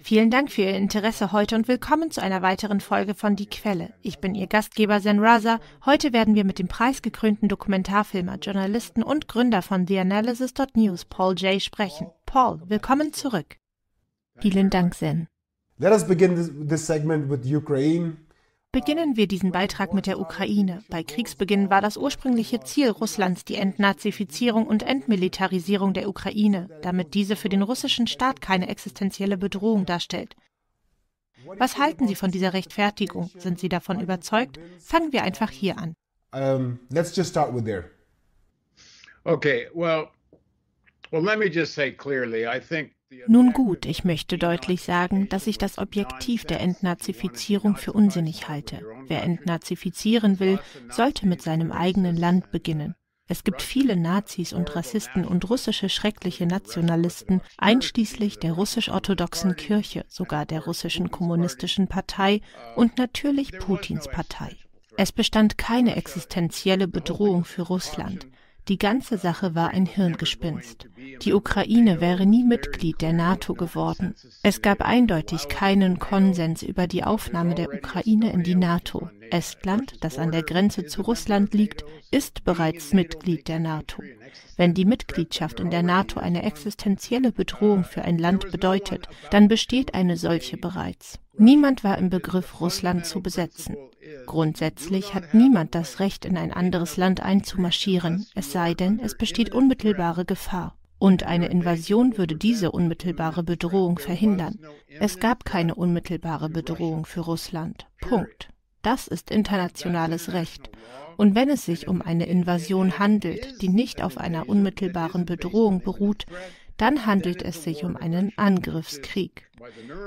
Vielen Dank für Ihr Interesse heute und willkommen zu einer weiteren Folge von Die Quelle. Ich bin Ihr Gastgeber Zen Raza. Heute werden wir mit dem preisgekrönten Dokumentarfilmer, Journalisten und Gründer von TheAnalysis.news, Paul Jay, sprechen. Paul, willkommen zurück. Vielen Dank, Zen. Let us begin this, this segment with Ukraine. Beginnen wir diesen Beitrag mit der Ukraine. Bei Kriegsbeginn war das ursprüngliche Ziel Russlands die Entnazifizierung und Entmilitarisierung der Ukraine, damit diese für den russischen Staat keine existenzielle Bedrohung darstellt. Was halten Sie von dieser Rechtfertigung? Sind Sie davon überzeugt? Fangen wir einfach hier an. Um, let's just start with there. Okay, well, well, let me just say clearly, I think nun gut, ich möchte deutlich sagen, dass ich das Objektiv der Entnazifizierung für unsinnig halte. Wer entnazifizieren will, sollte mit seinem eigenen Land beginnen. Es gibt viele Nazis und Rassisten und russische schreckliche Nationalisten, einschließlich der russisch-orthodoxen Kirche, sogar der russischen kommunistischen Partei und natürlich Putins Partei. Es bestand keine existenzielle Bedrohung für Russland. Die ganze Sache war ein Hirngespinst. Die Ukraine wäre nie Mitglied der NATO geworden. Es gab eindeutig keinen Konsens über die Aufnahme der Ukraine in die NATO. Estland, das an der Grenze zu Russland liegt, ist bereits Mitglied der NATO. Wenn die Mitgliedschaft in der NATO eine existenzielle Bedrohung für ein Land bedeutet, dann besteht eine solche bereits. Niemand war im Begriff, Russland zu besetzen. Grundsätzlich hat niemand das Recht, in ein anderes Land einzumarschieren, es sei denn, es besteht unmittelbare Gefahr. Und eine Invasion würde diese unmittelbare Bedrohung verhindern. Es gab keine unmittelbare Bedrohung für Russland. Punkt. Das ist internationales Recht. Und wenn es sich um eine Invasion handelt, die nicht auf einer unmittelbaren Bedrohung beruht, dann handelt es sich um einen Angriffskrieg.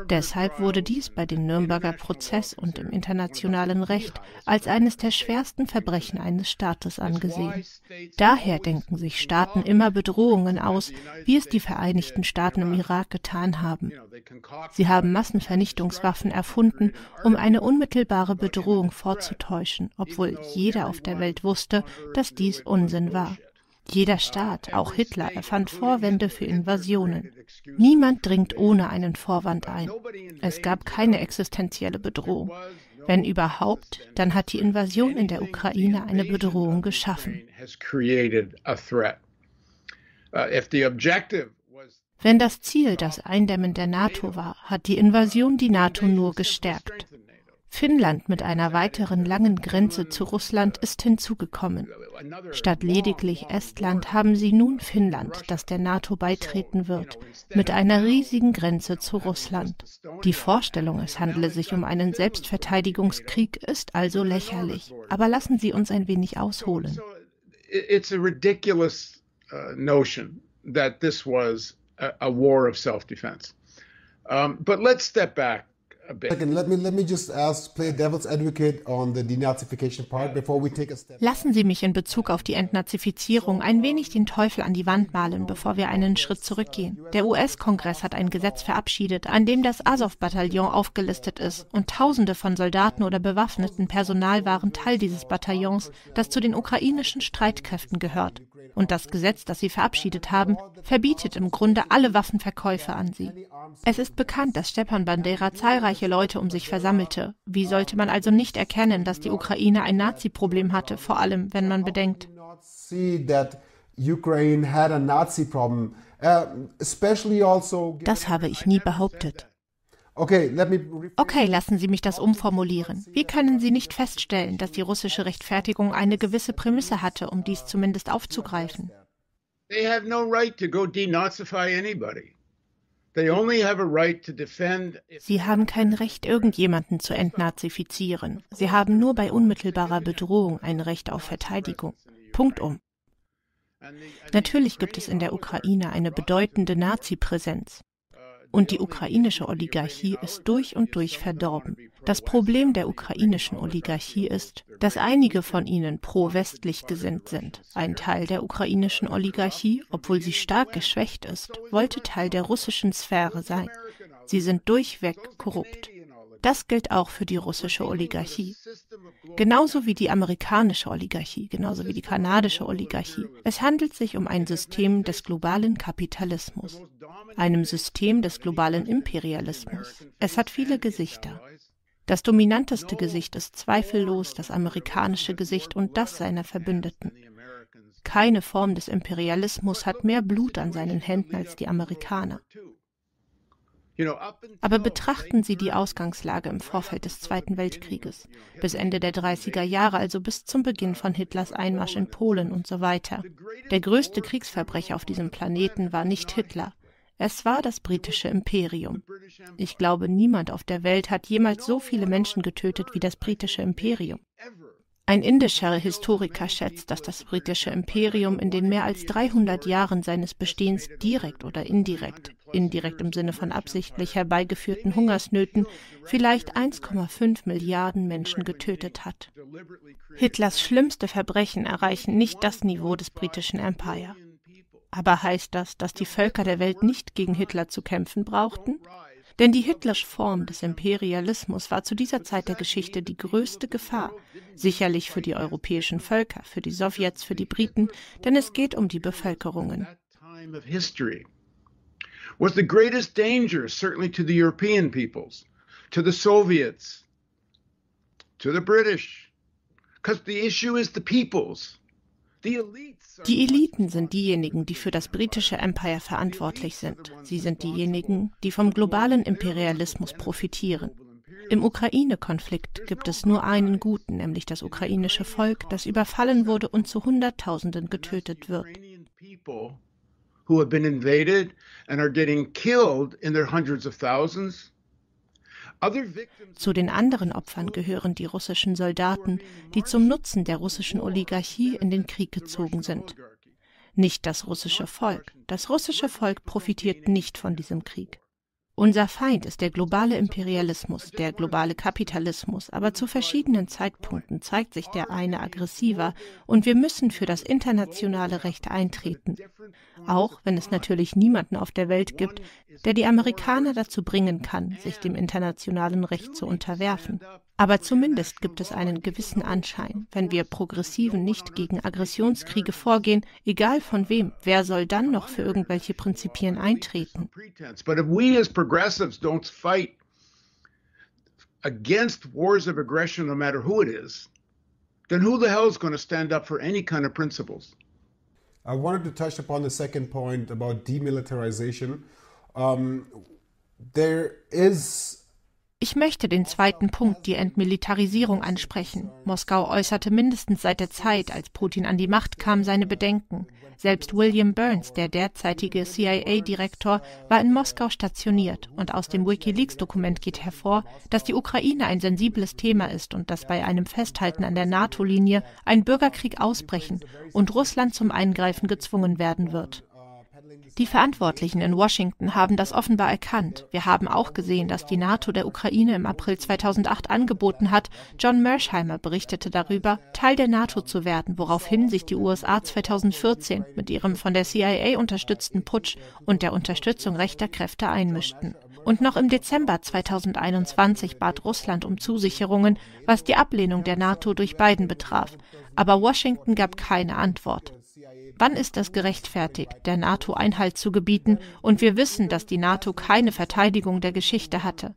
Deshalb wurde dies bei dem Nürnberger Prozess und im internationalen Recht als eines der schwersten Verbrechen eines Staates angesehen. Daher denken sich Staaten immer Bedrohungen aus, wie es die Vereinigten Staaten im Irak getan haben. Sie haben Massenvernichtungswaffen erfunden, um eine unmittelbare Bedrohung vorzutäuschen, obwohl jeder auf der Welt wusste, dass dies Unsinn war. Jeder Staat, auch Hitler, erfand Vorwände für Invasionen. Niemand dringt ohne einen Vorwand ein. Es gab keine existenzielle Bedrohung. Wenn überhaupt, dann hat die Invasion in der Ukraine eine Bedrohung geschaffen. Wenn das Ziel das Eindämmen der NATO war, hat die Invasion die NATO nur gestärkt. Finnland mit einer weiteren langen Grenze zu Russland ist hinzugekommen. Statt lediglich Estland haben sie nun Finnland, das der NATO beitreten wird, mit einer riesigen Grenze zu Russland. Die Vorstellung, es handele sich um einen Selbstverteidigungskrieg, ist also lächerlich. Aber lassen Sie uns ein wenig ausholen. It's a ridiculous uh, notion that this was a, a war of self-defense. Um, but let's step back Lassen Sie mich in Bezug auf die Entnazifizierung ein wenig den Teufel an die Wand malen, bevor wir einen Schritt zurückgehen. Der US-Kongress hat ein Gesetz verabschiedet, an dem das Azov-Bataillon aufgelistet ist und Tausende von Soldaten oder bewaffneten Personal waren Teil dieses Bataillons, das zu den ukrainischen Streitkräften gehört. Und das Gesetz, das sie verabschiedet haben, verbietet im Grunde alle Waffenverkäufe an sie. Es ist bekannt, dass Stepan Bandera zahlreiche Leute um sich versammelte. Wie sollte man also nicht erkennen, dass die Ukraine ein Nazi-Problem hatte, vor allem wenn man bedenkt? Uh, also das habe ich nie behauptet. Okay, lassen Sie mich das umformulieren. Wie können Sie nicht feststellen, dass die russische Rechtfertigung eine gewisse Prämisse hatte, um dies zumindest aufzugreifen? They have no right to go denazify anybody. Sie haben kein Recht, irgendjemanden zu entnazifizieren. Sie haben nur bei unmittelbarer Bedrohung ein Recht auf Verteidigung. Punkt um. Natürlich gibt es in der Ukraine eine bedeutende Nazi-Präsenz. Und die ukrainische Oligarchie ist durch und durch verdorben. Das Problem der ukrainischen Oligarchie ist, dass einige von ihnen pro-westlich gesinnt sind. Ein Teil der ukrainischen Oligarchie, obwohl sie stark geschwächt ist, wollte Teil der russischen Sphäre sein. Sie sind durchweg korrupt. Das gilt auch für die russische Oligarchie. Genauso wie die amerikanische Oligarchie, genauso wie die kanadische Oligarchie. Es handelt sich um ein System des globalen Kapitalismus, einem System des globalen Imperialismus. Es hat viele Gesichter. Das dominanteste Gesicht ist zweifellos das amerikanische Gesicht und das seiner Verbündeten. Keine Form des Imperialismus hat mehr Blut an seinen Händen als die Amerikaner. Aber betrachten Sie die Ausgangslage im Vorfeld des Zweiten Weltkrieges, bis Ende der 30er Jahre, also bis zum Beginn von Hitlers Einmarsch in Polen und so weiter. Der größte Kriegsverbrecher auf diesem Planeten war nicht Hitler, es war das britische Imperium. Ich glaube, niemand auf der Welt hat jemals so viele Menschen getötet wie das britische Imperium. Ein indischer Historiker schätzt, dass das britische Imperium in den mehr als 300 Jahren seines Bestehens direkt oder indirekt, indirekt im Sinne von absichtlich herbeigeführten Hungersnöten, vielleicht 1,5 Milliarden Menschen getötet hat. Hitlers schlimmste Verbrechen erreichen nicht das Niveau des britischen Empire. Aber heißt das, dass die Völker der Welt nicht gegen Hitler zu kämpfen brauchten? Denn die Hitlersche Form des Imperialismus war zu dieser Zeit der Geschichte die größte Gefahr, sicherlich für die europäischen Völker, für die Sowjets, für die Briten, denn es geht um die Bevölkerungen. Was the greatest danger certainly to the European peoples, to the Soviets, to the British, because the issue is the peoples. Die Eliten sind diejenigen, die für das britische Empire verantwortlich sind. Sie sind diejenigen, die vom globalen Imperialismus profitieren. Im Ukraine-Konflikt gibt es nur einen Guten, nämlich das ukrainische Volk, das überfallen wurde und zu Hunderttausenden getötet wird. Who have been invaded and are getting killed in their hundreds of thousands zu den anderen Opfern gehören die russischen Soldaten, die zum Nutzen der russischen Oligarchie in den Krieg gezogen sind. Nicht das russische Volk. Das russische Volk profitiert nicht von diesem Krieg. Unser Feind ist der globale Imperialismus, der globale Kapitalismus, aber zu verschiedenen Zeitpunkten zeigt sich der eine aggressiver und wir müssen für das internationale Recht eintreten, auch wenn es natürlich niemanden auf der Welt gibt, der die Amerikaner dazu bringen kann, sich dem internationalen Recht zu unterwerfen. Aber zumindest gibt es einen gewissen Anschein. Wenn wir Progressiven nicht gegen Aggressionskriege vorgehen, egal von wem, wer soll dann noch für irgendwelche Prinzipien eintreten? against wars of aggression, no matter who it is, then who the hell is going to stand up for any kind of principles? I wanted to touch upon the second point about demilitarization. Um, there is ich möchte den zweiten Punkt, die Entmilitarisierung, ansprechen. Moskau äußerte mindestens seit der Zeit, als Putin an die Macht kam, seine Bedenken. Selbst William Burns, der derzeitige CIA-Direktor, war in Moskau stationiert und aus dem Wikileaks-Dokument geht hervor, dass die Ukraine ein sensibles Thema ist und dass bei einem Festhalten an der NATO-Linie ein Bürgerkrieg ausbrechen und Russland zum Eingreifen gezwungen werden wird. Die Verantwortlichen in Washington haben das offenbar erkannt. Wir haben auch gesehen, dass die NATO der Ukraine im April 2008 angeboten hat. John Mersheimer berichtete darüber, Teil der NATO zu werden, woraufhin sich die USA 2014 mit ihrem von der CIA unterstützten Putsch und der Unterstützung rechter Kräfte einmischten. Und noch im Dezember 2021 bat Russland um Zusicherungen, was die Ablehnung der NATO durch Biden betraf. Aber Washington gab keine Antwort. Wann ist es gerechtfertigt, der NATO Einhalt zu gebieten, und wir wissen, dass die NATO keine Verteidigung der Geschichte hatte?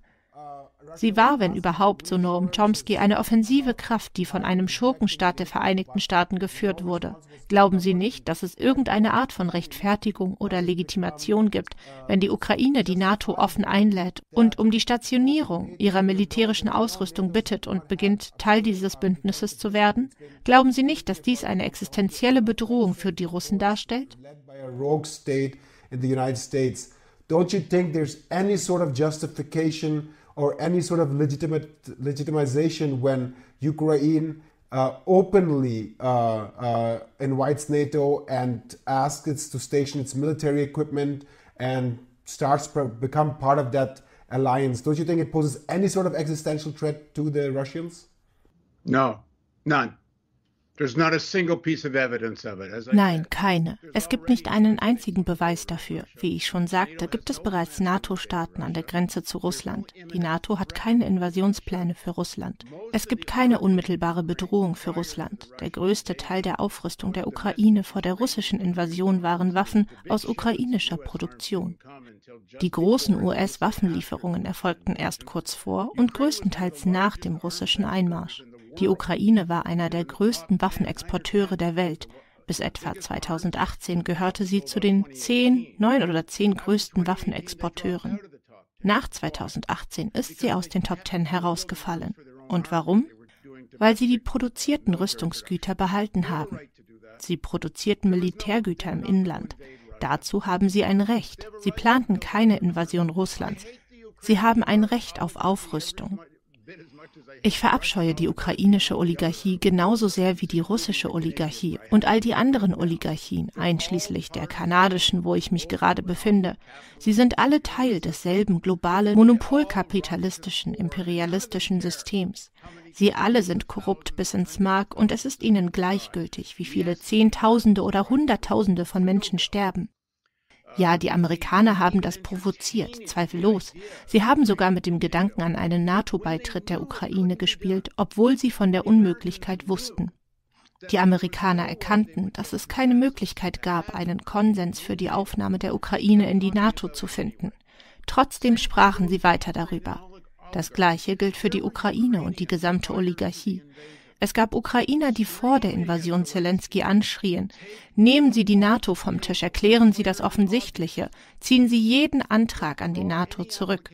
Sie war, wenn überhaupt, so Noam Chomsky, eine offensive Kraft, die von einem Schurkenstaat der Vereinigten Staaten geführt wurde. Glauben Sie nicht, dass es irgendeine Art von Rechtfertigung oder Legitimation gibt, wenn die Ukraine die NATO offen einlädt und um die Stationierung ihrer militärischen Ausrüstung bittet und beginnt, Teil dieses Bündnisses zu werden? Glauben Sie nicht, dass dies eine existenzielle Bedrohung für die Russen darstellt? Don't you think there's any sort of justification or any sort of legitimate legitimization when Ukraine uh, openly uh, uh, invites NATO and asks it to station its military equipment and starts become part of that alliance. Don't you think it poses any sort of existential threat to the Russians? No, none. Nein, keine. Es gibt nicht einen einzigen Beweis dafür. Wie ich schon sagte, gibt es bereits NATO-Staaten an der Grenze zu Russland. Die NATO hat keine Invasionspläne für Russland. Es gibt keine unmittelbare Bedrohung für Russland. Der größte Teil der Aufrüstung der Ukraine vor der russischen Invasion waren Waffen aus ukrainischer Produktion. Die großen US-Waffenlieferungen erfolgten erst kurz vor und größtenteils nach dem russischen Einmarsch. Die Ukraine war einer der größten Waffenexporteure der Welt. Bis etwa 2018 gehörte sie zu den zehn, neun oder zehn größten Waffenexporteuren. Nach 2018 ist sie aus den Top Ten herausgefallen. Und warum? Weil sie die produzierten Rüstungsgüter behalten haben. Sie produzierten Militärgüter im Inland. Dazu haben sie ein Recht. Sie planten keine Invasion Russlands. Sie haben ein Recht auf Aufrüstung. Ich verabscheue die ukrainische Oligarchie genauso sehr wie die russische Oligarchie und all die anderen Oligarchien, einschließlich der kanadischen, wo ich mich gerade befinde. Sie sind alle Teil desselben globalen, monopolkapitalistischen, imperialistischen Systems. Sie alle sind korrupt bis ins Mark und es ist ihnen gleichgültig, wie viele Zehntausende oder Hunderttausende von Menschen sterben. Ja, die Amerikaner haben das provoziert, zweifellos. Sie haben sogar mit dem Gedanken an einen NATO-Beitritt der Ukraine gespielt, obwohl sie von der Unmöglichkeit wussten. Die Amerikaner erkannten, dass es keine Möglichkeit gab, einen Konsens für die Aufnahme der Ukraine in die NATO zu finden. Trotzdem sprachen sie weiter darüber. Das Gleiche gilt für die Ukraine und die gesamte Oligarchie. Es gab Ukrainer, die vor der Invasion Zelensky anschrien, nehmen Sie die NATO vom Tisch, erklären Sie das Offensichtliche, ziehen Sie jeden Antrag an die NATO zurück.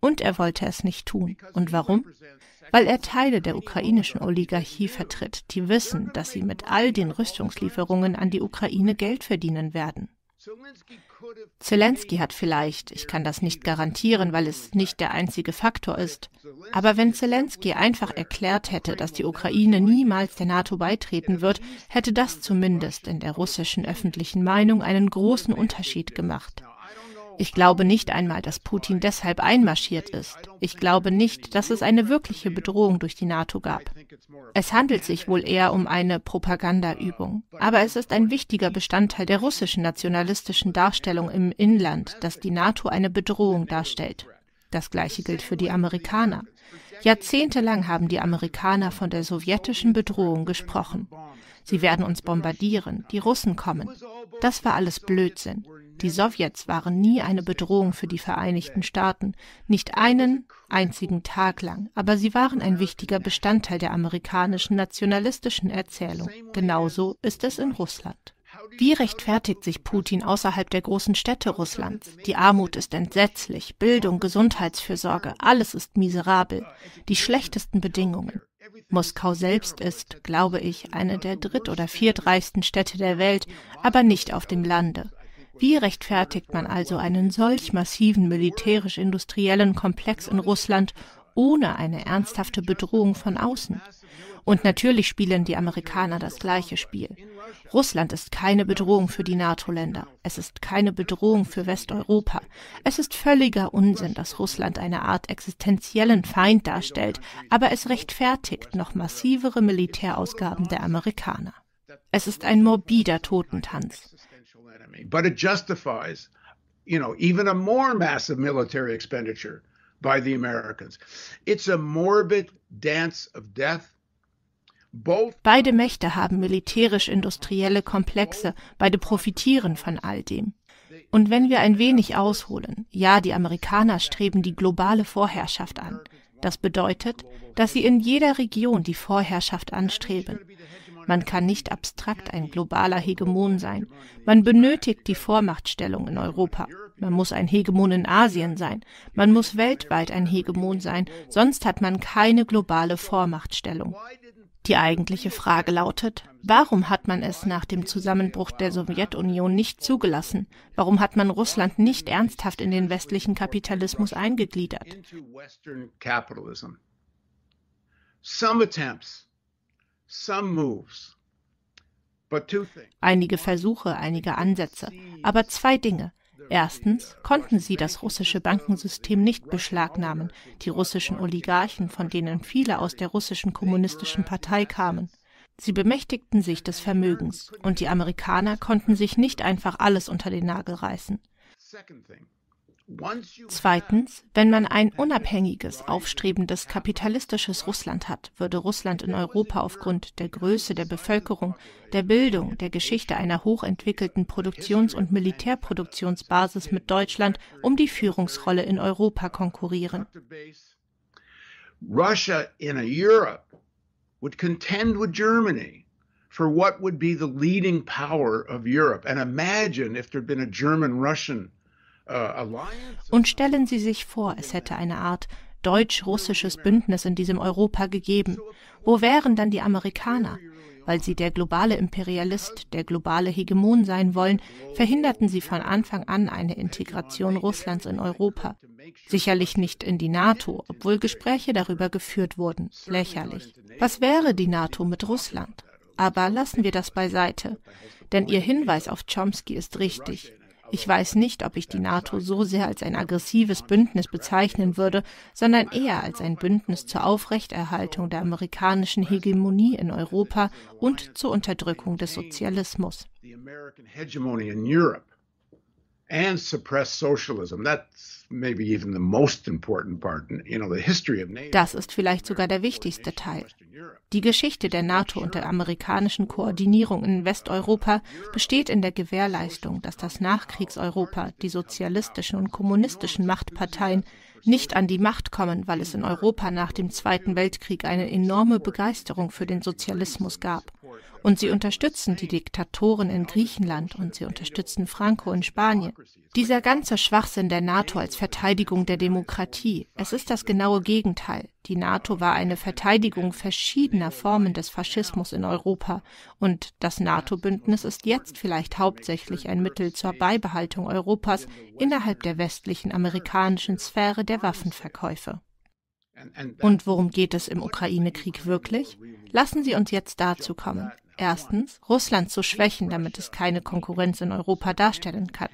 Und er wollte es nicht tun. Und warum? Weil er Teile der ukrainischen Oligarchie vertritt, die wissen, dass sie mit all den Rüstungslieferungen an die Ukraine Geld verdienen werden. Zelensky hat vielleicht, ich kann das nicht garantieren, weil es nicht der einzige Faktor ist, aber wenn Zelensky einfach erklärt hätte, dass die Ukraine niemals der NATO beitreten wird, hätte das zumindest in der russischen öffentlichen Meinung einen großen Unterschied gemacht. Ich glaube nicht einmal, dass Putin deshalb einmarschiert ist. Ich glaube nicht, dass es eine wirkliche Bedrohung durch die NATO gab. Es handelt sich wohl eher um eine Propagandaübung. Aber es ist ein wichtiger Bestandteil der russischen nationalistischen Darstellung im Inland, dass die NATO eine Bedrohung darstellt. Das gleiche gilt für die Amerikaner. Jahrzehntelang haben die Amerikaner von der sowjetischen Bedrohung gesprochen. Sie werden uns bombardieren, die Russen kommen. Das war alles Blödsinn. Die Sowjets waren nie eine Bedrohung für die Vereinigten Staaten, nicht einen einzigen Tag lang, aber sie waren ein wichtiger Bestandteil der amerikanischen nationalistischen Erzählung. Genauso ist es in Russland. Wie rechtfertigt sich Putin außerhalb der großen Städte Russlands? Die Armut ist entsetzlich, Bildung, Gesundheitsfürsorge, alles ist miserabel, die schlechtesten Bedingungen. Moskau selbst ist, glaube ich, eine der dritt- oder viertreichsten Städte der Welt, aber nicht auf dem Lande. Wie rechtfertigt man also einen solch massiven militärisch-industriellen Komplex in Russland ohne eine ernsthafte Bedrohung von außen? Und natürlich spielen die Amerikaner das gleiche Spiel. Russland ist keine Bedrohung für die NATO-Länder. Es ist keine Bedrohung für Westeuropa. Es ist völliger Unsinn, dass Russland eine Art existenziellen Feind darstellt, aber es rechtfertigt noch massivere Militärausgaben der Amerikaner. Es ist ein morbider Totentanz. But it justifies, you know, even a more massive military expenditure by the Americans. It's a morbid dance of death Beide Mächte haben militärisch-industrielle Komplexe, beide profitieren von all dem. Und wenn wir ein wenig ausholen, ja, die Amerikaner streben die globale Vorherrschaft an. Das bedeutet, dass sie in jeder Region die Vorherrschaft anstreben. Man kann nicht abstrakt ein globaler Hegemon sein. Man benötigt die Vormachtstellung in Europa. Man muss ein Hegemon in Asien sein. Man muss weltweit ein Hegemon sein, sonst hat man keine globale Vormachtstellung. Die eigentliche Frage lautet, warum hat man es nach dem Zusammenbruch der Sowjetunion nicht zugelassen? Warum hat man Russland nicht ernsthaft in den westlichen Kapitalismus eingegliedert? Einige Versuche, einige Ansätze, aber zwei Dinge. Erstens konnten sie das russische Bankensystem nicht beschlagnahmen, die russischen Oligarchen, von denen viele aus der russischen kommunistischen Partei kamen. Sie bemächtigten sich des Vermögens, und die Amerikaner konnten sich nicht einfach alles unter den Nagel reißen. Zweitens, wenn man ein unabhängiges, aufstrebendes, kapitalistisches Russland hat, würde Russland in Europa aufgrund der Größe der Bevölkerung, der Bildung, der Geschichte einer hochentwickelten Produktions- und Militärproduktionsbasis mit Deutschland um die Führungsrolle in Europa konkurrieren. Russia in Europe would contend with Germany for what would be the leading power of Europe. And imagine if there'd been a German Russian und stellen Sie sich vor, es hätte eine Art deutsch-russisches Bündnis in diesem Europa gegeben. Wo wären dann die Amerikaner? Weil sie der globale Imperialist, der globale Hegemon sein wollen, verhinderten sie von Anfang an eine Integration Russlands in Europa. Sicherlich nicht in die NATO, obwohl Gespräche darüber geführt wurden. Lächerlich. Was wäre die NATO mit Russland? Aber lassen wir das beiseite, denn Ihr Hinweis auf Chomsky ist richtig. Ich weiß nicht, ob ich die NATO so sehr als ein aggressives Bündnis bezeichnen würde, sondern eher als ein Bündnis zur Aufrechterhaltung der amerikanischen Hegemonie in Europa und zur Unterdrückung des Sozialismus. And suppress socialism. That's maybe even the most important part, you know, the history of NATO. Das ist vielleicht sogar der wichtigste Teil. Die Geschichte der NATO und der amerikanischen Koordinierung in Westeuropa besteht in der Gewährleistung, dass das Nachkriegseuropa, die sozialistischen und kommunistischen Machtparteien nicht an die Macht kommen, weil es in Europa nach dem Zweiten Weltkrieg eine enorme Begeisterung für den Sozialismus gab. Und sie unterstützen die Diktatoren in Griechenland und sie unterstützen Franco in Spanien. Dieser ganze Schwachsinn der NATO als Verteidigung der Demokratie, es ist das genaue Gegenteil. Die NATO war eine Verteidigung verschiedener Formen des Faschismus in Europa und das NATO-Bündnis ist jetzt vielleicht hauptsächlich ein Mittel zur Beibehaltung Europas innerhalb der westlichen amerikanischen Sphäre der Waffenverkäufe. Und worum geht es im Ukraine-Krieg wirklich? Lassen Sie uns jetzt dazu kommen. Erstens, Russland zu schwächen, damit es keine Konkurrenz in Europa darstellen kann.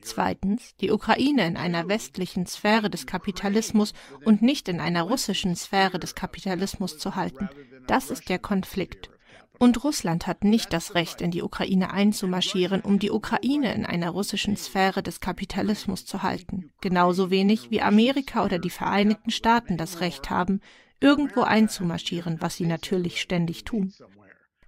Zweitens, die Ukraine in einer westlichen Sphäre des Kapitalismus und nicht in einer russischen Sphäre des Kapitalismus zu halten. Das ist der Konflikt. Und Russland hat nicht das Recht, in die Ukraine einzumarschieren, um die Ukraine in einer russischen Sphäre des Kapitalismus zu halten. Genauso wenig wie Amerika oder die Vereinigten Staaten das Recht haben, irgendwo einzumarschieren, was sie natürlich ständig tun.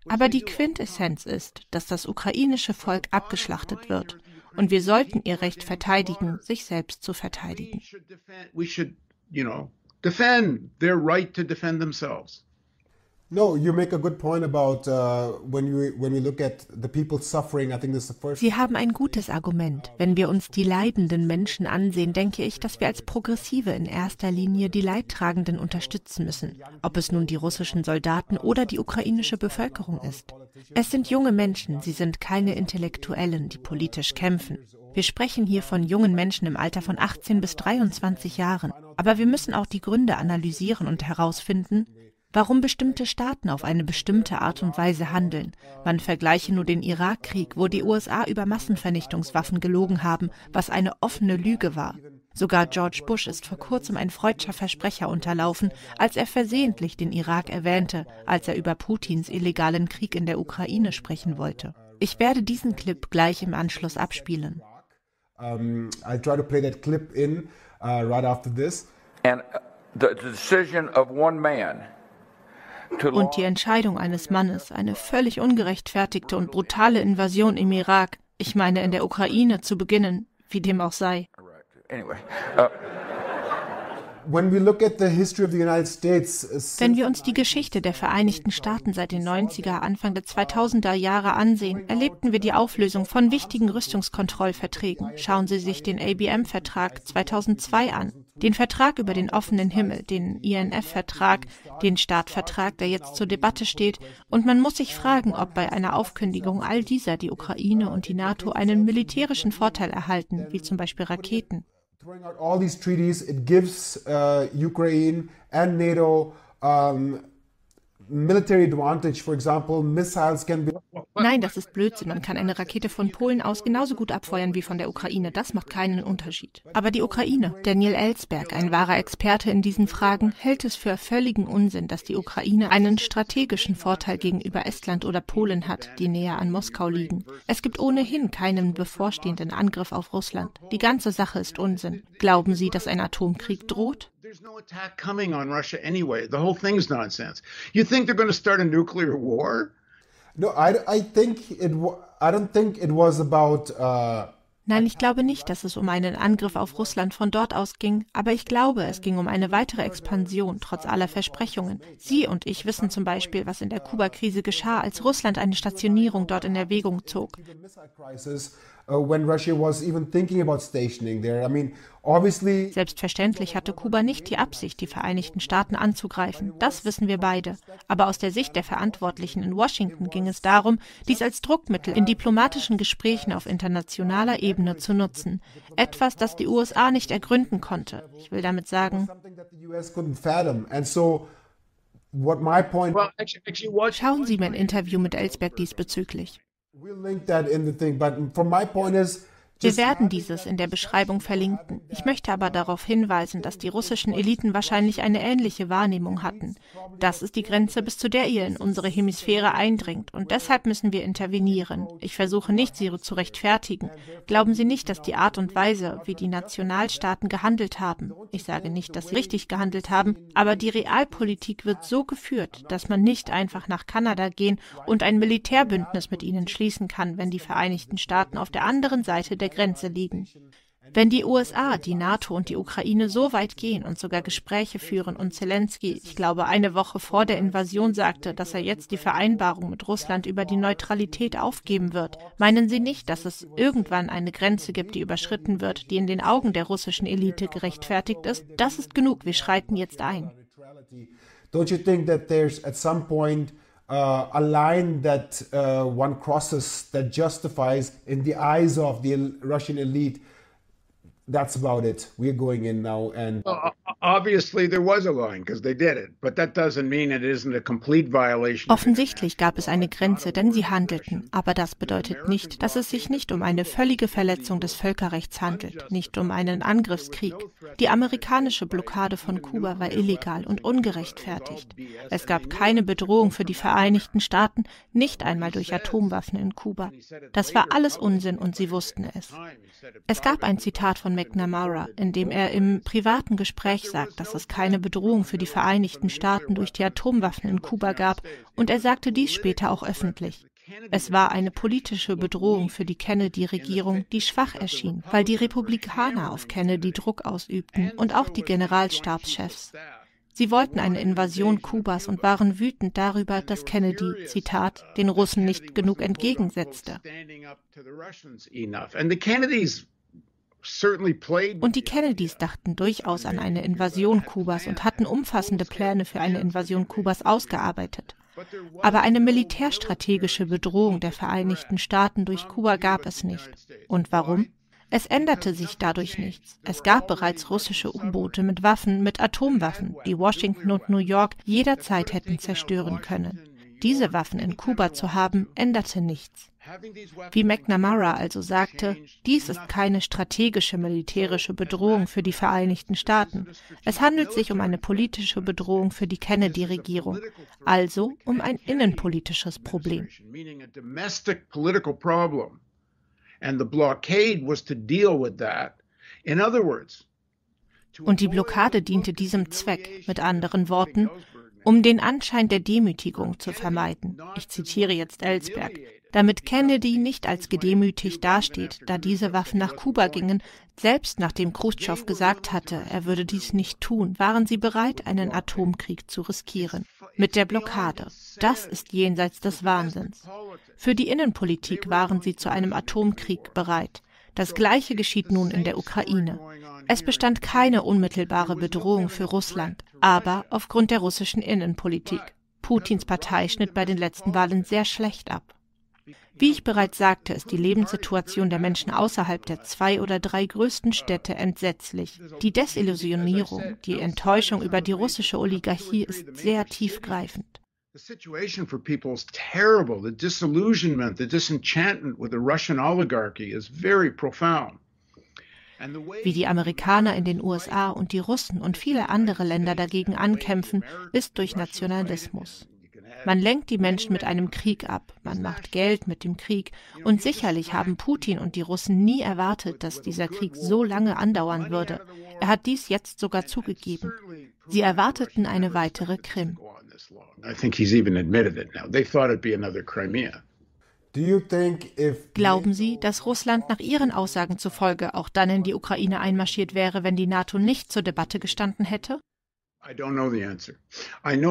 Aber die Quintessenz ist, dass das ukrainische Volk abgeschlachtet wird. Und wir sollten ihr Recht verteidigen, sich selbst zu verteidigen. defend their right to defend themselves. No, you make a good point about uh, when you when we look at the people suffering. I think this is the first. Sie haben ein gutes Argument. Wenn wir uns die leidenden Menschen ansehen, denke ich, dass wir als Progressive in erster Linie die Leidtragenden unterstützen müssen, ob es nun die russischen Soldaten oder die ukrainische Bevölkerung ist. Es sind junge Menschen, sie sind keine Intellektuellen, die politisch kämpfen. Wir sprechen hier von jungen Menschen im Alter von 18 bis 23 Jahren. Aber wir müssen auch die Gründe analysieren und herausfinden, warum bestimmte Staaten auf eine bestimmte Art und Weise handeln. Man vergleiche nur den Irakkrieg, wo die USA über Massenvernichtungswaffen gelogen haben, was eine offene Lüge war. Sogar George Bush ist vor kurzem ein freudscher Versprecher unterlaufen, als er versehentlich den Irak erwähnte, als er über Putins illegalen Krieg in der Ukraine sprechen wollte. Ich werde diesen Clip gleich im Anschluss abspielen. Um, I'll try to play that clip in uh, right after this. And uh, the decision of one man und die Entscheidung eines Mannes, eine völlig ungerechtfertigte und brutale Invasion im Irak, ich meine in der Ukraine, zu beginnen, wie dem auch sei. Uh, wenn wir uns die Geschichte der Vereinigten Staaten seit den 90er, Anfang der 2000er Jahre ansehen, erlebten wir die Auflösung von wichtigen Rüstungskontrollverträgen. Schauen Sie sich den ABM-Vertrag 2002 an, den Vertrag über den offenen Himmel, den INF-Vertrag, den Startvertrag, der jetzt zur Debatte steht. Und man muss sich fragen, ob bei einer Aufkündigung all dieser die Ukraine und die NATO einen militärischen Vorteil erhalten, wie zum Beispiel Raketen all these treaties, it gives uh, Ukraine and NATO um, Nein, das ist Blödsinn. Man kann eine Rakete von Polen aus genauso gut abfeuern wie von der Ukraine. Das macht keinen Unterschied. Aber die Ukraine, Daniel Ellsberg, ein wahrer Experte in diesen Fragen, hält es für völligen Unsinn, dass die Ukraine einen strategischen Vorteil gegenüber Estland oder Polen hat, die näher an Moskau liegen. Es gibt ohnehin keinen bevorstehenden Angriff auf Russland. Die ganze Sache ist Unsinn. Glauben Sie, dass ein Atomkrieg droht? There's no attack coming on Russia anyway. The whole thing's nonsense. You think they're going to start a nuclear war? No, I, I think it. I don't think it was about. Uh Nein, ich glaube nicht, dass es um einen Angriff auf Russland von dort aus ging, aber ich glaube, es ging um eine weitere Expansion, trotz aller Versprechungen. Sie und ich wissen zum Beispiel, was in der Kuba-Krise geschah, als Russland eine Stationierung dort in Erwägung zog. Uh, when Russia was even thinking about stationing there. I mean, obviously Selbstverständlich hatte Kuba nicht die Absicht, die Vereinigten Staaten anzugreifen. Das wissen wir beide. Aber aus der Sicht der Verantwortlichen in Washington ging es darum, dies als Druckmittel in diplomatischen Gesprächen auf internationaler Ebene zu nutzen. Etwas, das die USA nicht ergründen konnte. Ich will damit sagen, Schauen Sie mein Interview mit Ellsberg diesbezüglich. We'll link that in the thing. But from my point is Wir werden dieses in der Beschreibung verlinken. Ich möchte aber darauf hinweisen, dass die russischen Eliten wahrscheinlich eine ähnliche Wahrnehmung hatten. Das ist die Grenze, bis zu der ihr in unsere Hemisphäre eindringt, und deshalb müssen wir intervenieren. Ich versuche nicht, sie zu rechtfertigen. Glauben Sie nicht, dass die Art und Weise, wie die Nationalstaaten gehandelt haben, ich sage nicht, dass sie richtig gehandelt haben, aber die Realpolitik wird so geführt, dass man nicht einfach nach Kanada gehen und ein Militärbündnis mit ihnen schließen kann, wenn die Vereinigten Staaten auf der anderen Seite der Grenze liegen. Wenn die USA, die NATO und die Ukraine so weit gehen und sogar Gespräche führen und Zelensky, ich glaube, eine Woche vor der Invasion sagte, dass er jetzt die Vereinbarung mit Russland über die Neutralität aufgeben wird, meinen Sie nicht, dass es irgendwann eine Grenze gibt, die überschritten wird, die in den Augen der russischen Elite gerechtfertigt ist? Das ist genug, wir schreiten jetzt ein. Don't you think that there's at some point uh, a line that uh, one crosses that justifies in the eyes of the Russian elite that's about it. We're going in now and obviously there was a line because they did it, but that doesn't mean it isn't a complete violation. Offensichtlich gab es eine Grenze, denn sie handelten, aber das bedeutet nicht, dass es sich nicht um eine völlige Verletzung des Völkerrechts handelt, nicht um einen Angriffskrieg. Die amerikanische Blockade von Kuba war illegal und ungerechtfertigt. Es gab keine Bedrohung für die Vereinigten Staaten, nicht einmal durch Atomwaffen in Kuba. Das war alles Unsinn und sie wussten es. Es gab ein Zitat von McNamara, in dem er im privaten Gespräch sagt, dass es keine Bedrohung für die Vereinigten Staaten durch die Atomwaffen in Kuba gab, und er sagte dies später auch öffentlich. Es war eine politische Bedrohung für die Kennedy-Regierung, die schwach erschien, weil die Republikaner auf Kennedy Druck ausübten und auch die Generalstabschefs. Sie wollten eine Invasion Kubas und waren wütend darüber, dass Kennedy, Zitat, den Russen nicht genug entgegensetzte. Und die Kennedys dachten durchaus an eine Invasion Kubas und hatten umfassende Pläne für eine Invasion Kubas ausgearbeitet. Aber eine militärstrategische Bedrohung der Vereinigten Staaten durch Kuba gab es nicht. Und warum? Es änderte sich dadurch nichts. Es gab bereits russische U-Boote mit Waffen, mit Atomwaffen, die Washington und New York jederzeit hätten zerstören können. Diese Waffen in Kuba zu haben, änderte nichts. Wie McNamara also sagte, dies ist keine strategische militärische Bedrohung für die Vereinigten Staaten. Es handelt sich um eine politische Bedrohung für die Kennedy-Regierung, also um ein innenpolitisches Problem. Und die Blockade diente diesem Zweck, mit anderen Worten, um den Anschein der Demütigung zu vermeiden. Ich zitiere jetzt Ellsberg damit Kennedy nicht als gedemütigt dasteht, da diese Waffen nach Kuba gingen, selbst nachdem Khrushchev gesagt hatte, er würde dies nicht tun, waren sie bereit, einen Atomkrieg zu riskieren. Mit der Blockade. Das ist jenseits des Wahnsinns. Für die Innenpolitik waren sie zu einem Atomkrieg bereit. Das Gleiche geschieht nun in der Ukraine. Es bestand keine unmittelbare Bedrohung für Russland, aber aufgrund der russischen Innenpolitik. Putins Partei schnitt bei den letzten Wahlen sehr schlecht ab. Wie ich bereits sagte, ist die Lebenssituation der Menschen außerhalb der zwei oder drei größten Städte entsetzlich. Die Desillusionierung, die Enttäuschung über die russische Oligarchie ist sehr tiefgreifend. The situation for people is terrible. The disillusionment, the disenchantment with the Russian oligarchy is very profound. Wie die Amerikaner in den USA und die Russen und viele andere Länder dagegen ankämpfen, ist durch Nationalismus. Man lenkt die Menschen mit einem Krieg ab, man macht Geld mit dem Krieg, und sicherlich haben Putin und die Russen nie erwartet, dass dieser Krieg so lange andauern würde. Er hat dies jetzt sogar zugegeben. Sie erwarteten eine weitere Krim. I think he's even admitted it now. They thought it'd be another Crimea. Glauben Sie, dass Russland nach Ihren Aussagen zufolge auch dann in die Ukraine einmarschiert wäre, wenn die NATO nicht zur Debatte gestanden hätte?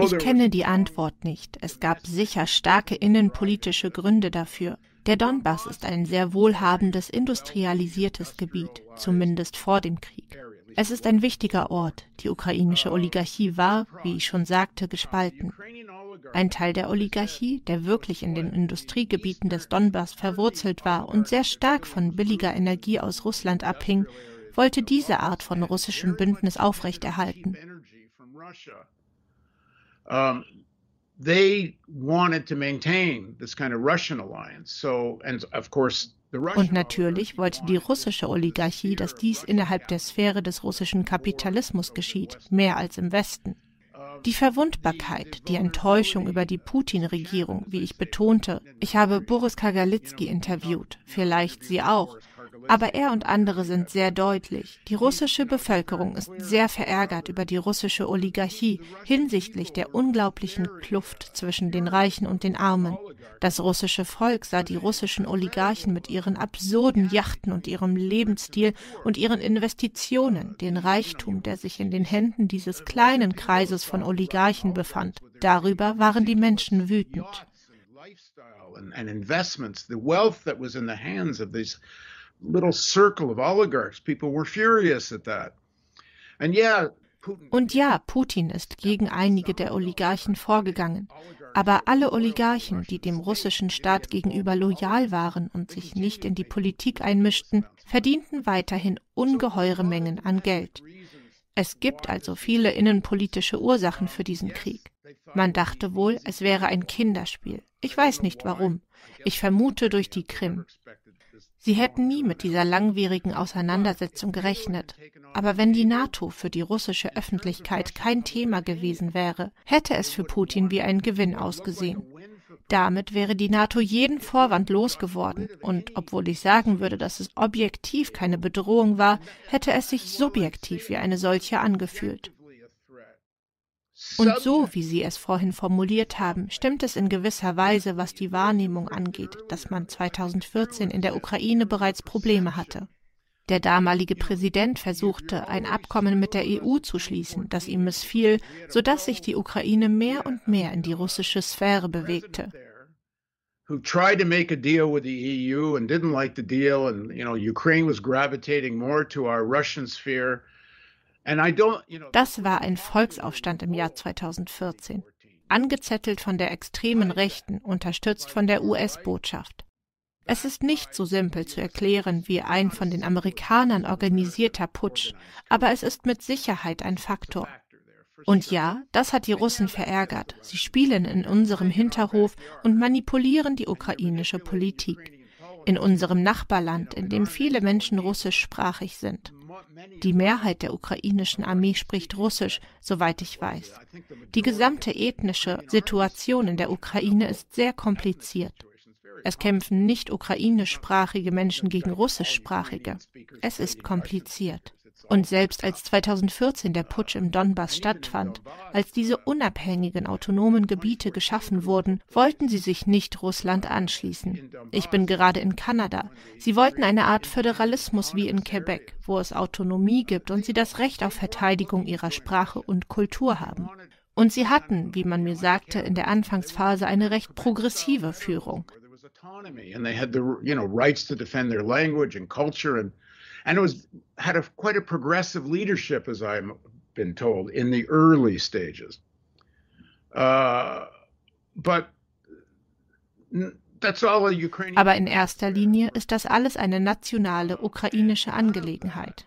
Ich kenne die Antwort nicht. Es gab sicher starke innenpolitische Gründe dafür. Der Donbass ist ein sehr wohlhabendes, industrialisiertes Gebiet, zumindest vor dem Krieg. Es ist ein wichtiger Ort. Die ukrainische Oligarchie war, wie ich schon sagte, gespalten. Ein Teil der Oligarchie, der wirklich in den Industriegebieten des Donbass verwurzelt war und sehr stark von billiger Energie aus Russland abhing, wollte diese Art von russischem Bündnis aufrechterhalten. they wanted to maintain this kind of Russian alliance. So, and of course, und natürlich wollte die russische Oligarchie, dass dies innerhalb der Sphäre des russischen Kapitalismus geschieht, mehr als im Westen. Die Verwundbarkeit, die Enttäuschung über die Putin-Regierung, wie ich betonte. Ich habe Boris Kagalitzki interviewt, vielleicht Sie auch. Aber er und andere sind sehr deutlich. Die russische Bevölkerung ist sehr verärgert über die russische Oligarchie hinsichtlich der unglaublichen Kluft zwischen den Reichen und den Armen. Das russische Volk sah die russischen Oligarchen mit ihren absurden Yachten und ihrem Lebensstil und ihren Investitionen, den Reichtum, der sich in den Händen dieses kleinen Kreises von Oligarchen befand. Darüber waren die Menschen wütend. And investments, the wealth that was in the hands of these little circle of oligarchs. People were furious at that. And yeah, und ja, Putin ist gegen einige der Oligarchen vorgegangen. Aber alle Oligarchen, die dem russischen Staat gegenüber loyal waren und sich nicht in die Politik einmischten, verdienten weiterhin ungeheure Mengen an Geld. Es gibt also viele innenpolitische Ursachen für diesen Krieg. Man dachte wohl, es wäre ein Kinderspiel. Ich weiß nicht warum. Ich vermute durch die Krim. Sie hätten nie mit dieser langwierigen Auseinandersetzung gerechnet. Aber wenn die NATO für die russische Öffentlichkeit kein Thema gewesen wäre, hätte es für Putin wie ein Gewinn ausgesehen. Damit wäre die NATO jeden Vorwand losgeworden, und obwohl ich sagen würde, dass es objektiv keine Bedrohung war, hätte es sich subjektiv wie eine solche angefühlt. Und so, wie Sie es vorhin formuliert haben, stimmt es in gewisser Weise, was die Wahrnehmung angeht, dass man 2014 in der Ukraine bereits Probleme hatte. Der damalige Präsident versuchte, ein Abkommen mit der EU zu schließen, das ihm missfiel, sodass sich die Ukraine mehr und mehr in die russische Sphäre bewegte. who tried to make a deal with the EU and didn't like the deal and you know Ukraine was gravitating more to our Russian sphere das war ein Volksaufstand im Jahr 2014, angezettelt von der extremen Rechten, unterstützt von der US-Botschaft. Es ist nicht so simpel zu erklären wie ein von den Amerikanern organisierter Putsch, aber es ist mit Sicherheit ein Faktor. Und ja, das hat die Russen verärgert. Sie spielen in unserem Hinterhof und manipulieren die ukrainische Politik. In unserem Nachbarland, in dem viele Menschen russischsprachig sind. Die Mehrheit der ukrainischen Armee spricht Russisch, soweit ich weiß. Die gesamte ethnische Situation in der Ukraine ist sehr kompliziert. Es kämpfen nicht ukrainischsprachige Menschen gegen russischsprachige. Es ist kompliziert. Und selbst als 2014 der Putsch im Donbass stattfand, als diese unabhängigen autonomen Gebiete geschaffen wurden, wollten sie sich nicht Russland anschließen. Ich bin gerade in Kanada. Sie wollten eine Art Föderalismus wie in Quebec, wo es Autonomie gibt und sie das Recht auf Verteidigung ihrer Sprache und Kultur haben. Und sie hatten, wie man mir sagte, in der Anfangsphase eine recht progressive Führung. And they had the you know rights to defend their language and culture and and it was had a quite a progressive leadership, as I've been told, in the early stages. Uh, but Aber in erster Linie ist das alles eine nationale ukrainische Angelegenheit.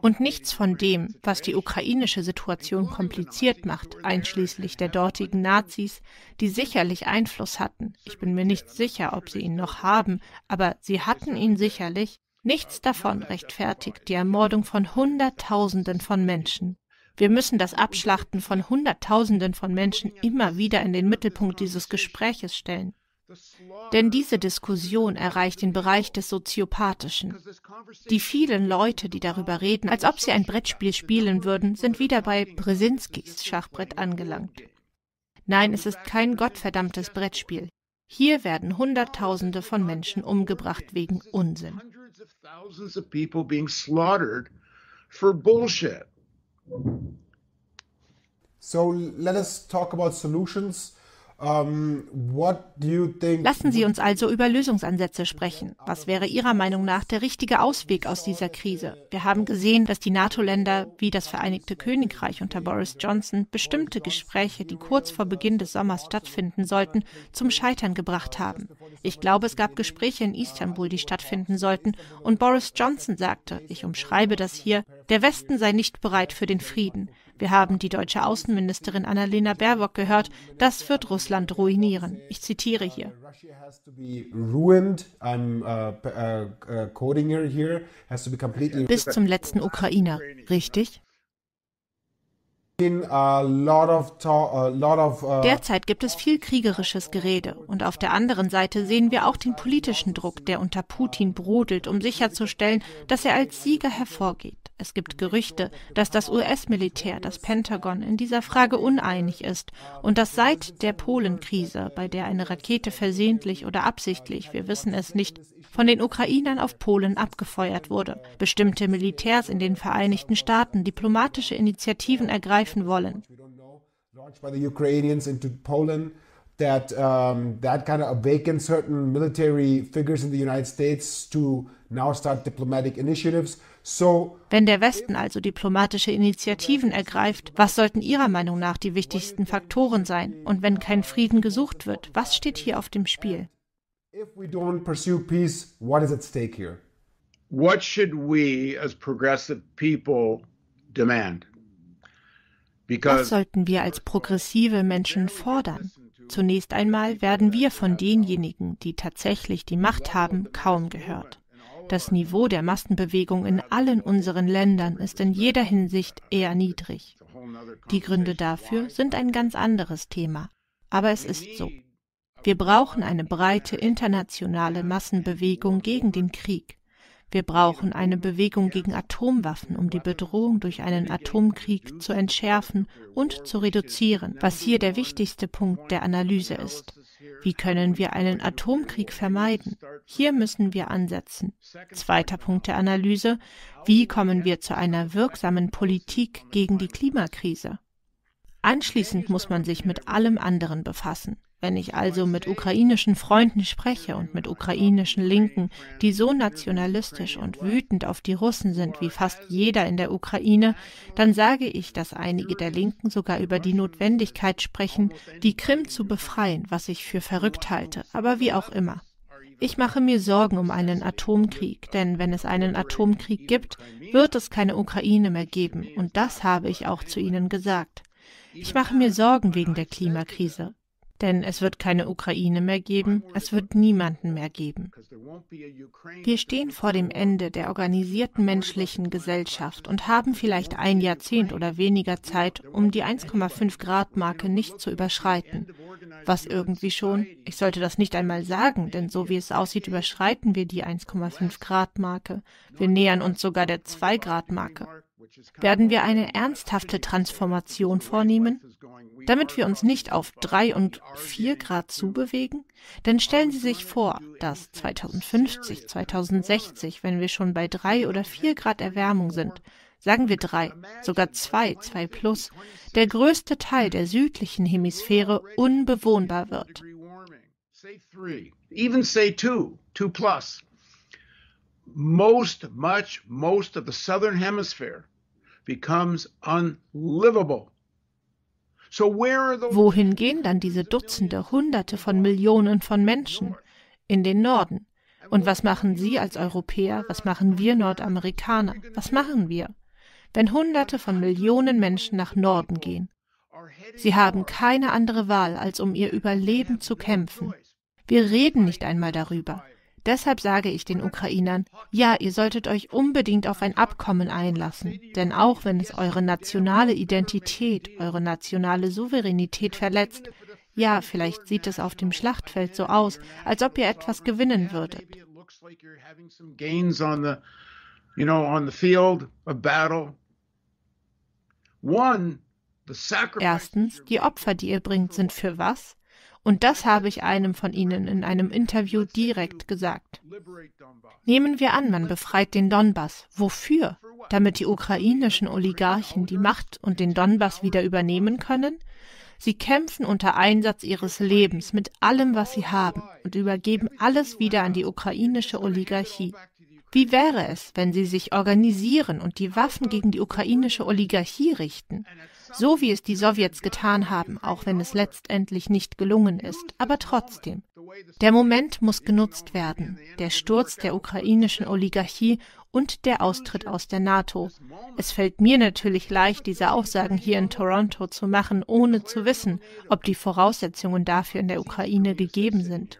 Und nichts von dem, was die ukrainische Situation kompliziert macht, einschließlich der dortigen Nazis, die sicherlich Einfluss hatten. Ich bin mir nicht sicher, ob sie ihn noch haben, aber sie hatten ihn sicherlich. Nichts davon rechtfertigt die Ermordung von Hunderttausenden von Menschen. Wir müssen das Abschlachten von Hunderttausenden von Menschen immer wieder in den Mittelpunkt dieses Gespräches stellen. Denn diese Diskussion erreicht den Bereich des Soziopathischen. Die vielen Leute, die darüber reden, als ob sie ein Brettspiel spielen würden, sind wieder bei Brzezinskis Schachbrett angelangt. Nein, es ist kein gottverdammtes Brettspiel. Hier werden Hunderttausende von Menschen umgebracht wegen Unsinn. hundreds of thousands of people being slaughtered for bullshit. So let us talk about solutions. Lassen Sie uns also über Lösungsansätze sprechen. Was wäre Ihrer Meinung nach der richtige Ausweg aus dieser Krise? Wir haben gesehen, dass die NATO-Länder wie das Vereinigte Königreich unter Boris Johnson bestimmte Gespräche, die kurz vor Beginn des Sommers stattfinden sollten, zum Scheitern gebracht haben. Ich glaube, es gab Gespräche in Istanbul, die stattfinden sollten, und Boris Johnson sagte, ich umschreibe das hier, der Westen sei nicht bereit für den Frieden. Wir haben die deutsche Außenministerin Annalena Baerbock gehört, das wird Russland ruinieren. Ich zitiere hier. Bis zum letzten Ukrainer, richtig? Derzeit gibt es viel kriegerisches Gerede und auf der anderen Seite sehen wir auch den politischen Druck, der unter Putin brodelt, um sicherzustellen, dass er als Sieger hervorgeht. Es gibt Gerüchte, dass das US-Militär, das Pentagon, in dieser Frage uneinig ist und dass seit der Polenkrise, bei der eine Rakete versehentlich oder absichtlich, wir wissen es nicht, von den Ukrainern auf Polen abgefeuert wurde, bestimmte Militärs in den Vereinigten Staaten diplomatische Initiativen ergreifen wollen that um, that kind of awakens certain military figures in the United States to now start diplomatic initiatives. So, Wenn der Westen also diplomatische Initiativen ergreift, was sollten Ihrer Meinung nach die wichtigsten Faktoren sein? Und wenn kein Frieden gesucht wird, was steht hier auf dem Spiel? If we don't pursue peace, what is at stake here? What should we as progressive people demand? Was sollten wir als progressive Menschen fordern? Zunächst einmal werden wir von denjenigen, die tatsächlich die Macht haben, kaum gehört. Das Niveau der Massenbewegung in allen unseren Ländern ist in jeder Hinsicht eher niedrig. Die Gründe dafür sind ein ganz anderes Thema. Aber es ist so. Wir brauchen eine breite internationale Massenbewegung gegen den Krieg. Wir brauchen eine Bewegung gegen Atomwaffen, um die Bedrohung durch einen Atomkrieg zu entschärfen und zu reduzieren, was hier der wichtigste Punkt der Analyse ist. Wie können wir einen Atomkrieg vermeiden? Hier müssen wir ansetzen. Zweiter Punkt der Analyse. Wie kommen wir zu einer wirksamen Politik gegen die Klimakrise? Anschließend muss man sich mit allem anderen befassen. Wenn ich also mit ukrainischen Freunden spreche und mit ukrainischen Linken, die so nationalistisch und wütend auf die Russen sind wie fast jeder in der Ukraine, dann sage ich, dass einige der Linken sogar über die Notwendigkeit sprechen, die Krim zu befreien, was ich für verrückt halte, aber wie auch immer. Ich mache mir Sorgen um einen Atomkrieg, denn wenn es einen Atomkrieg gibt, wird es keine Ukraine mehr geben, und das habe ich auch zu Ihnen gesagt. Ich mache mir Sorgen wegen der Klimakrise. Denn es wird keine Ukraine mehr geben, es wird niemanden mehr geben. Wir stehen vor dem Ende der organisierten menschlichen Gesellschaft und haben vielleicht ein Jahrzehnt oder weniger Zeit, um die 1,5 Grad Marke nicht zu überschreiten. Was irgendwie schon, ich sollte das nicht einmal sagen, denn so wie es aussieht, überschreiten wir die 1,5 Grad Marke. Wir nähern uns sogar der 2 Grad Marke. Werden wir eine ernsthafte Transformation vornehmen? damit wir uns nicht auf drei und vier Grad zubewegen? Denn stellen Sie sich vor, dass 2050, 2060, wenn wir schon bei drei oder vier Grad Erwärmung sind, sagen wir drei, sogar zwei, zwei plus, der größte Teil der südlichen Hemisphäre unbewohnbar wird. Even say two, two plus. Most, much, most of the southern hemisphere becomes unlivable. Wohin gehen dann diese Dutzende, Hunderte von Millionen von Menschen? In den Norden. Und was machen Sie als Europäer? Was machen wir Nordamerikaner? Was machen wir? wenn Hunderte von Millionen Menschen nach Norden gehen. Sie haben keine andere Wahl, als um ihr Überleben zu kämpfen. Wir reden nicht einmal darüber. Deshalb sage ich den Ukrainern, ja, ihr solltet euch unbedingt auf ein Abkommen einlassen, denn auch wenn es eure nationale Identität, eure nationale Souveränität verletzt, ja, vielleicht sieht es auf dem Schlachtfeld so aus, als ob ihr etwas gewinnen würdet. Erstens, die Opfer, die ihr bringt, sind für was? Und das habe ich einem von Ihnen in einem Interview direkt gesagt. Nehmen wir an, man befreit den Donbass. Wofür? Damit die ukrainischen Oligarchen die Macht und den Donbass wieder übernehmen können? Sie kämpfen unter Einsatz ihres Lebens mit allem, was sie haben und übergeben alles wieder an die ukrainische Oligarchie. Wie wäre es, wenn sie sich organisieren und die Waffen gegen die ukrainische Oligarchie richten? So wie es die Sowjets getan haben, auch wenn es letztendlich nicht gelungen ist, aber trotzdem. Der Moment muss genutzt werden, der Sturz der ukrainischen Oligarchie und der Austritt aus der NATO. Es fällt mir natürlich leicht, diese Aussagen hier in Toronto zu machen, ohne zu wissen, ob die Voraussetzungen dafür in der Ukraine gegeben sind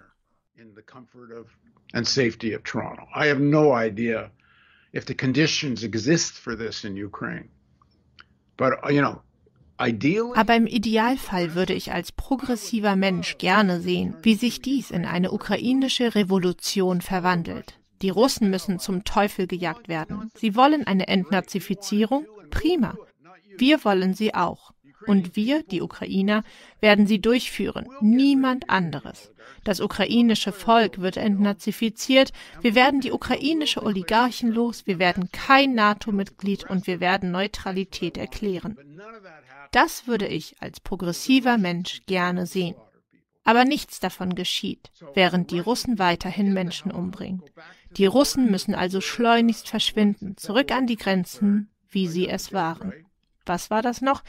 and safety of Toronto. I have no idea if the conditions exist for this in Ukraine. But, you know, aber im Idealfall würde ich als progressiver Mensch gerne sehen, wie sich dies in eine ukrainische Revolution verwandelt. Die Russen müssen zum Teufel gejagt werden. Sie wollen eine Entnazifizierung? Prima. Wir wollen sie auch. Und wir, die Ukrainer, werden sie durchführen, niemand anderes. Das ukrainische Volk wird entnazifiziert, wir werden die ukrainische Oligarchen los, wir werden kein NATO-Mitglied und wir werden Neutralität erklären. Das würde ich als progressiver Mensch gerne sehen. Aber nichts davon geschieht, während die Russen weiterhin Menschen umbringen. Die Russen müssen also schleunigst verschwinden, zurück an die Grenzen, wie sie es waren was war das noch?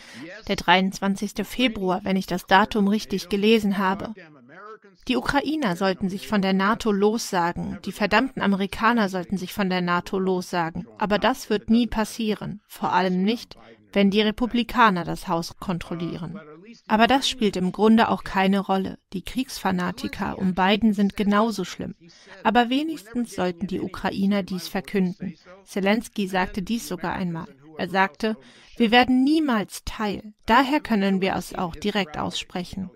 Der 23. Februar, wenn ich das Datum richtig gelesen habe. Die Ukrainer sollten sich von der NATO lossagen, die verdammten Amerikaner sollten sich von der NATO lossagen, aber das wird nie passieren, vor allem nicht, wenn die Republikaner das Haus kontrollieren. Aber das spielt im Grunde auch keine Rolle. Die Kriegsfanatiker um Biden sind genauso schlimm. Aber wenigstens sollten die Ukrainer dies verkünden. Zelensky sagte dies sogar einmal. Er sagte, wir werden niemals Teil. Daher können wir es auch direkt aussprechen.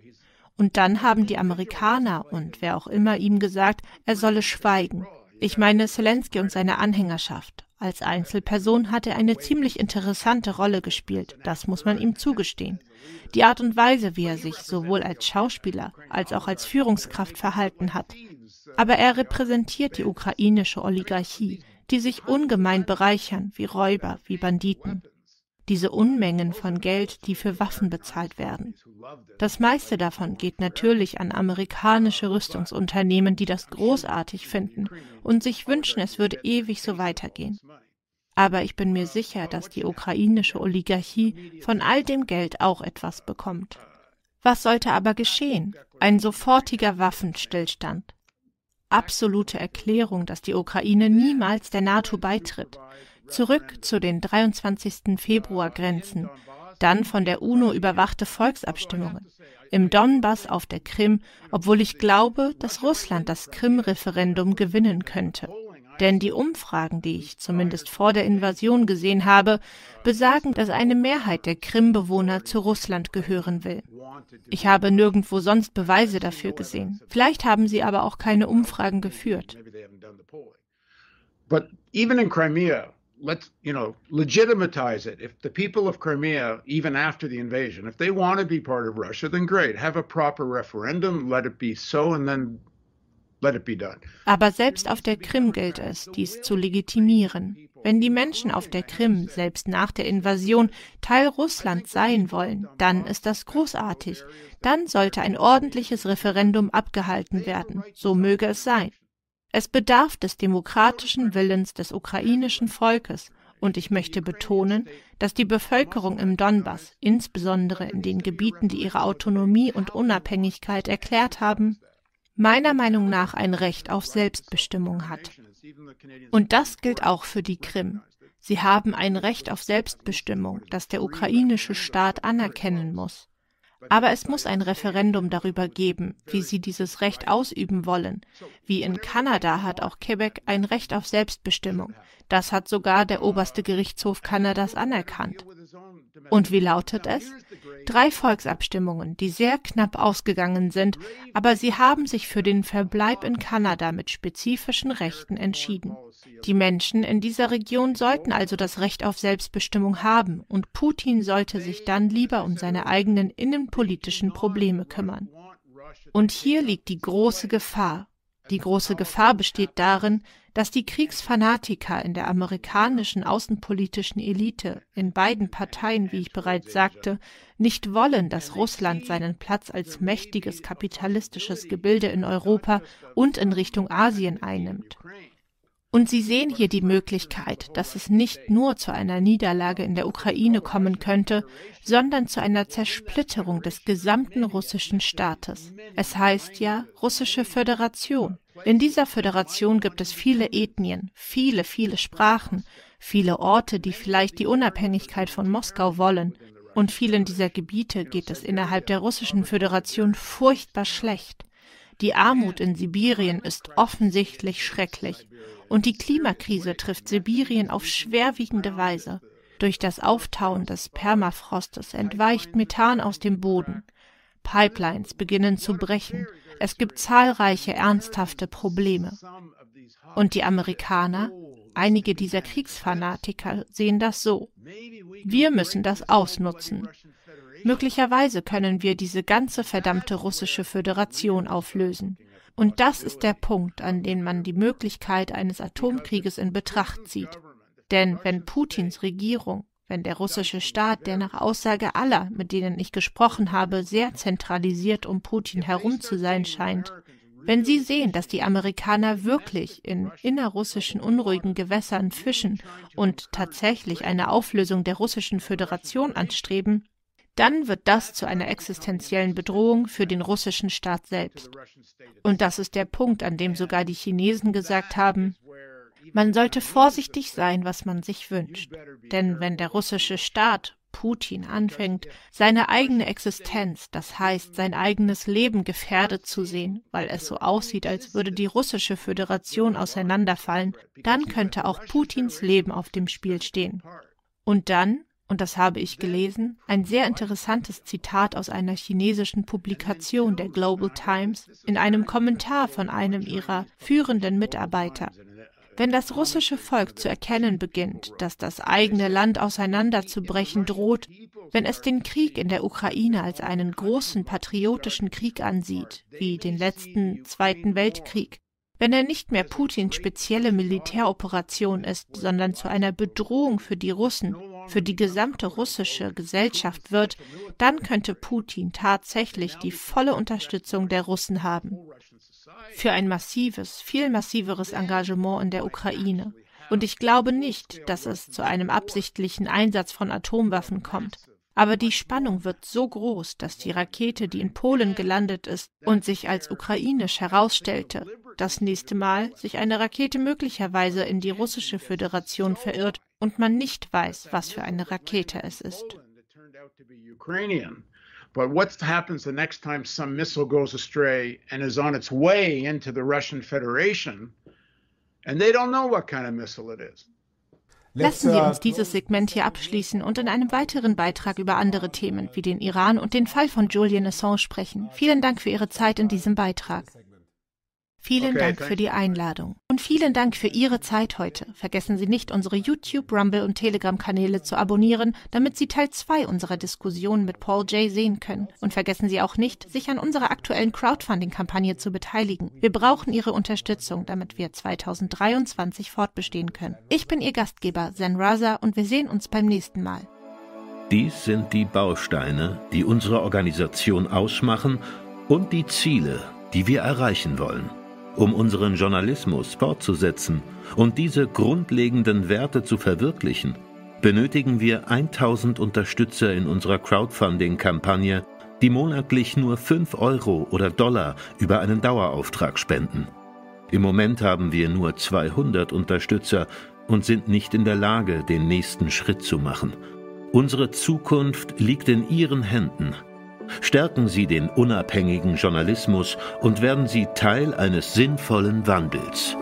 Und dann haben die Amerikaner und wer auch immer ihm gesagt, er solle schweigen. Ich meine Zelensky und seine Anhängerschaft. Als Einzelperson hat er eine ziemlich interessante Rolle gespielt, das muss man ihm zugestehen. Die Art und Weise, wie er sich sowohl als Schauspieler als auch als Führungskraft verhalten hat. Aber er repräsentiert die ukrainische Oligarchie, die sich ungemein bereichern, wie Räuber, wie Banditen. Diese Unmengen von Geld, die für Waffen bezahlt werden. Das meiste davon geht natürlich an amerikanische Rüstungsunternehmen, die das großartig finden und sich wünschen, es würde ewig so weitergehen. Aber ich bin mir sicher, dass die ukrainische Oligarchie von all dem Geld auch etwas bekommt. Was sollte aber geschehen? Ein sofortiger Waffenstillstand absolute Erklärung, dass die Ukraine niemals der NATO beitritt. Zurück zu den 23. Februar-Grenzen, dann von der UNO überwachte Volksabstimmungen, im Donbass auf der Krim, obwohl ich glaube, dass Russland das Krim-Referendum gewinnen könnte. Denn die Umfragen, die ich zumindest vor der Invasion gesehen habe, besagen, dass eine Mehrheit der Krim-Bewohner zu Russland gehören will. Ich habe nirgendwo sonst Beweise dafür gesehen. Vielleicht haben sie aber auch keine Umfragen geführt. But even in Crimea, let's you know legitimize it if the people of crimea even after the invasion if they want to be part of russia then great have a proper referendum let it be so and then let it be done aber selbst auf der krim gilt es dies zu legitimieren wenn die Menschen auf der Krim selbst nach der Invasion Teil Russlands sein wollen, dann ist das großartig. Dann sollte ein ordentliches Referendum abgehalten werden. So möge es sein. Es bedarf des demokratischen Willens des ukrainischen Volkes, und ich möchte betonen, dass die Bevölkerung im Donbass, insbesondere in den Gebieten, die ihre Autonomie und Unabhängigkeit erklärt haben, meiner Meinung nach ein Recht auf Selbstbestimmung hat. Und das gilt auch für die Krim. Sie haben ein Recht auf Selbstbestimmung, das der ukrainische Staat anerkennen muss. Aber es muss ein Referendum darüber geben, wie sie dieses Recht ausüben wollen. Wie in Kanada hat auch Quebec ein Recht auf Selbstbestimmung. Das hat sogar der oberste Gerichtshof Kanadas anerkannt. Und wie lautet es? Drei Volksabstimmungen, die sehr knapp ausgegangen sind, aber sie haben sich für den Verbleib in Kanada mit spezifischen Rechten entschieden. Die Menschen in dieser Region sollten also das Recht auf Selbstbestimmung haben, und Putin sollte sich dann lieber um seine eigenen innenpolitischen Probleme kümmern. Und hier liegt die große Gefahr. Die große Gefahr besteht darin, dass die Kriegsfanatiker in der amerikanischen außenpolitischen Elite in beiden Parteien, wie ich bereits sagte, nicht wollen, dass Russland seinen Platz als mächtiges kapitalistisches Gebilde in Europa und in Richtung Asien einnimmt. Und Sie sehen hier die Möglichkeit, dass es nicht nur zu einer Niederlage in der Ukraine kommen könnte, sondern zu einer Zersplitterung des gesamten russischen Staates. Es heißt ja russische Föderation. In dieser Föderation gibt es viele Ethnien, viele, viele Sprachen, viele Orte, die vielleicht die Unabhängigkeit von Moskau wollen. Und vielen dieser Gebiete geht es innerhalb der russischen Föderation furchtbar schlecht. Die Armut in Sibirien ist offensichtlich schrecklich und die Klimakrise trifft Sibirien auf schwerwiegende Weise. Durch das Auftauen des Permafrostes entweicht Methan aus dem Boden. Pipelines beginnen zu brechen. Es gibt zahlreiche ernsthafte Probleme. Und die Amerikaner, einige dieser Kriegsfanatiker, sehen das so. Wir müssen das ausnutzen. Möglicherweise können wir diese ganze verdammte russische Föderation auflösen. Und das ist der Punkt, an dem man die Möglichkeit eines Atomkrieges in Betracht zieht. Denn wenn Putins Regierung, wenn der russische Staat, der nach Aussage aller, mit denen ich gesprochen habe, sehr zentralisiert um Putin herum zu sein scheint, wenn Sie sehen, dass die Amerikaner wirklich in innerrussischen unruhigen Gewässern fischen und tatsächlich eine Auflösung der russischen Föderation anstreben, dann wird das zu einer existenziellen Bedrohung für den russischen Staat selbst. Und das ist der Punkt, an dem sogar die Chinesen gesagt haben, man sollte vorsichtig sein, was man sich wünscht. Denn wenn der russische Staat, Putin, anfängt, seine eigene Existenz, das heißt sein eigenes Leben gefährdet zu sehen, weil es so aussieht, als würde die russische Föderation auseinanderfallen, dann könnte auch Putins Leben auf dem Spiel stehen. Und dann und das habe ich gelesen, ein sehr interessantes Zitat aus einer chinesischen Publikation der Global Times in einem Kommentar von einem ihrer führenden Mitarbeiter. Wenn das russische Volk zu erkennen beginnt, dass das eigene Land auseinanderzubrechen droht, wenn es den Krieg in der Ukraine als einen großen patriotischen Krieg ansieht, wie den letzten Zweiten Weltkrieg, wenn er nicht mehr Putins spezielle Militäroperation ist, sondern zu einer Bedrohung für die Russen, für die gesamte russische Gesellschaft wird, dann könnte Putin tatsächlich die volle Unterstützung der Russen haben. Für ein massives, viel massiveres Engagement in der Ukraine. Und ich glaube nicht, dass es zu einem absichtlichen Einsatz von Atomwaffen kommt. Aber die Spannung wird so groß, dass die Rakete, die in Polen gelandet ist und sich als ukrainisch herausstellte, das nächste Mal sich eine Rakete möglicherweise in die russische Föderation verirrt und man nicht weiß, was für eine Rakete es ist. But what happens the next time some missile goes astray and is on its way into the Russian Federation, and they don't know what kind of missile it is? Lassen Sie uh, uns dieses Segment hier abschließen und in einem weiteren Beitrag über andere Themen wie den Iran und den Fall von Julian Assange sprechen. Vielen Dank für Ihre Zeit in diesem Beitrag. Vielen okay, Dank für die Einladung und vielen Dank für Ihre Zeit heute. Vergessen Sie nicht, unsere YouTube, Rumble und Telegram-Kanäle zu abonnieren, damit Sie Teil 2 unserer Diskussion mit Paul J. sehen können. Und vergessen Sie auch nicht, sich an unserer aktuellen Crowdfunding-Kampagne zu beteiligen. Wir brauchen Ihre Unterstützung, damit wir 2023 fortbestehen können. Ich bin Ihr Gastgeber, Zen Raza, und wir sehen uns beim nächsten Mal. Dies sind die Bausteine, die unsere Organisation ausmachen und die Ziele, die wir erreichen wollen. Um unseren Journalismus fortzusetzen und diese grundlegenden Werte zu verwirklichen, benötigen wir 1000 Unterstützer in unserer Crowdfunding-Kampagne, die monatlich nur 5 Euro oder Dollar über einen Dauerauftrag spenden. Im Moment haben wir nur 200 Unterstützer und sind nicht in der Lage, den nächsten Schritt zu machen. Unsere Zukunft liegt in Ihren Händen. Stärken Sie den unabhängigen Journalismus und werden Sie Teil eines sinnvollen Wandels.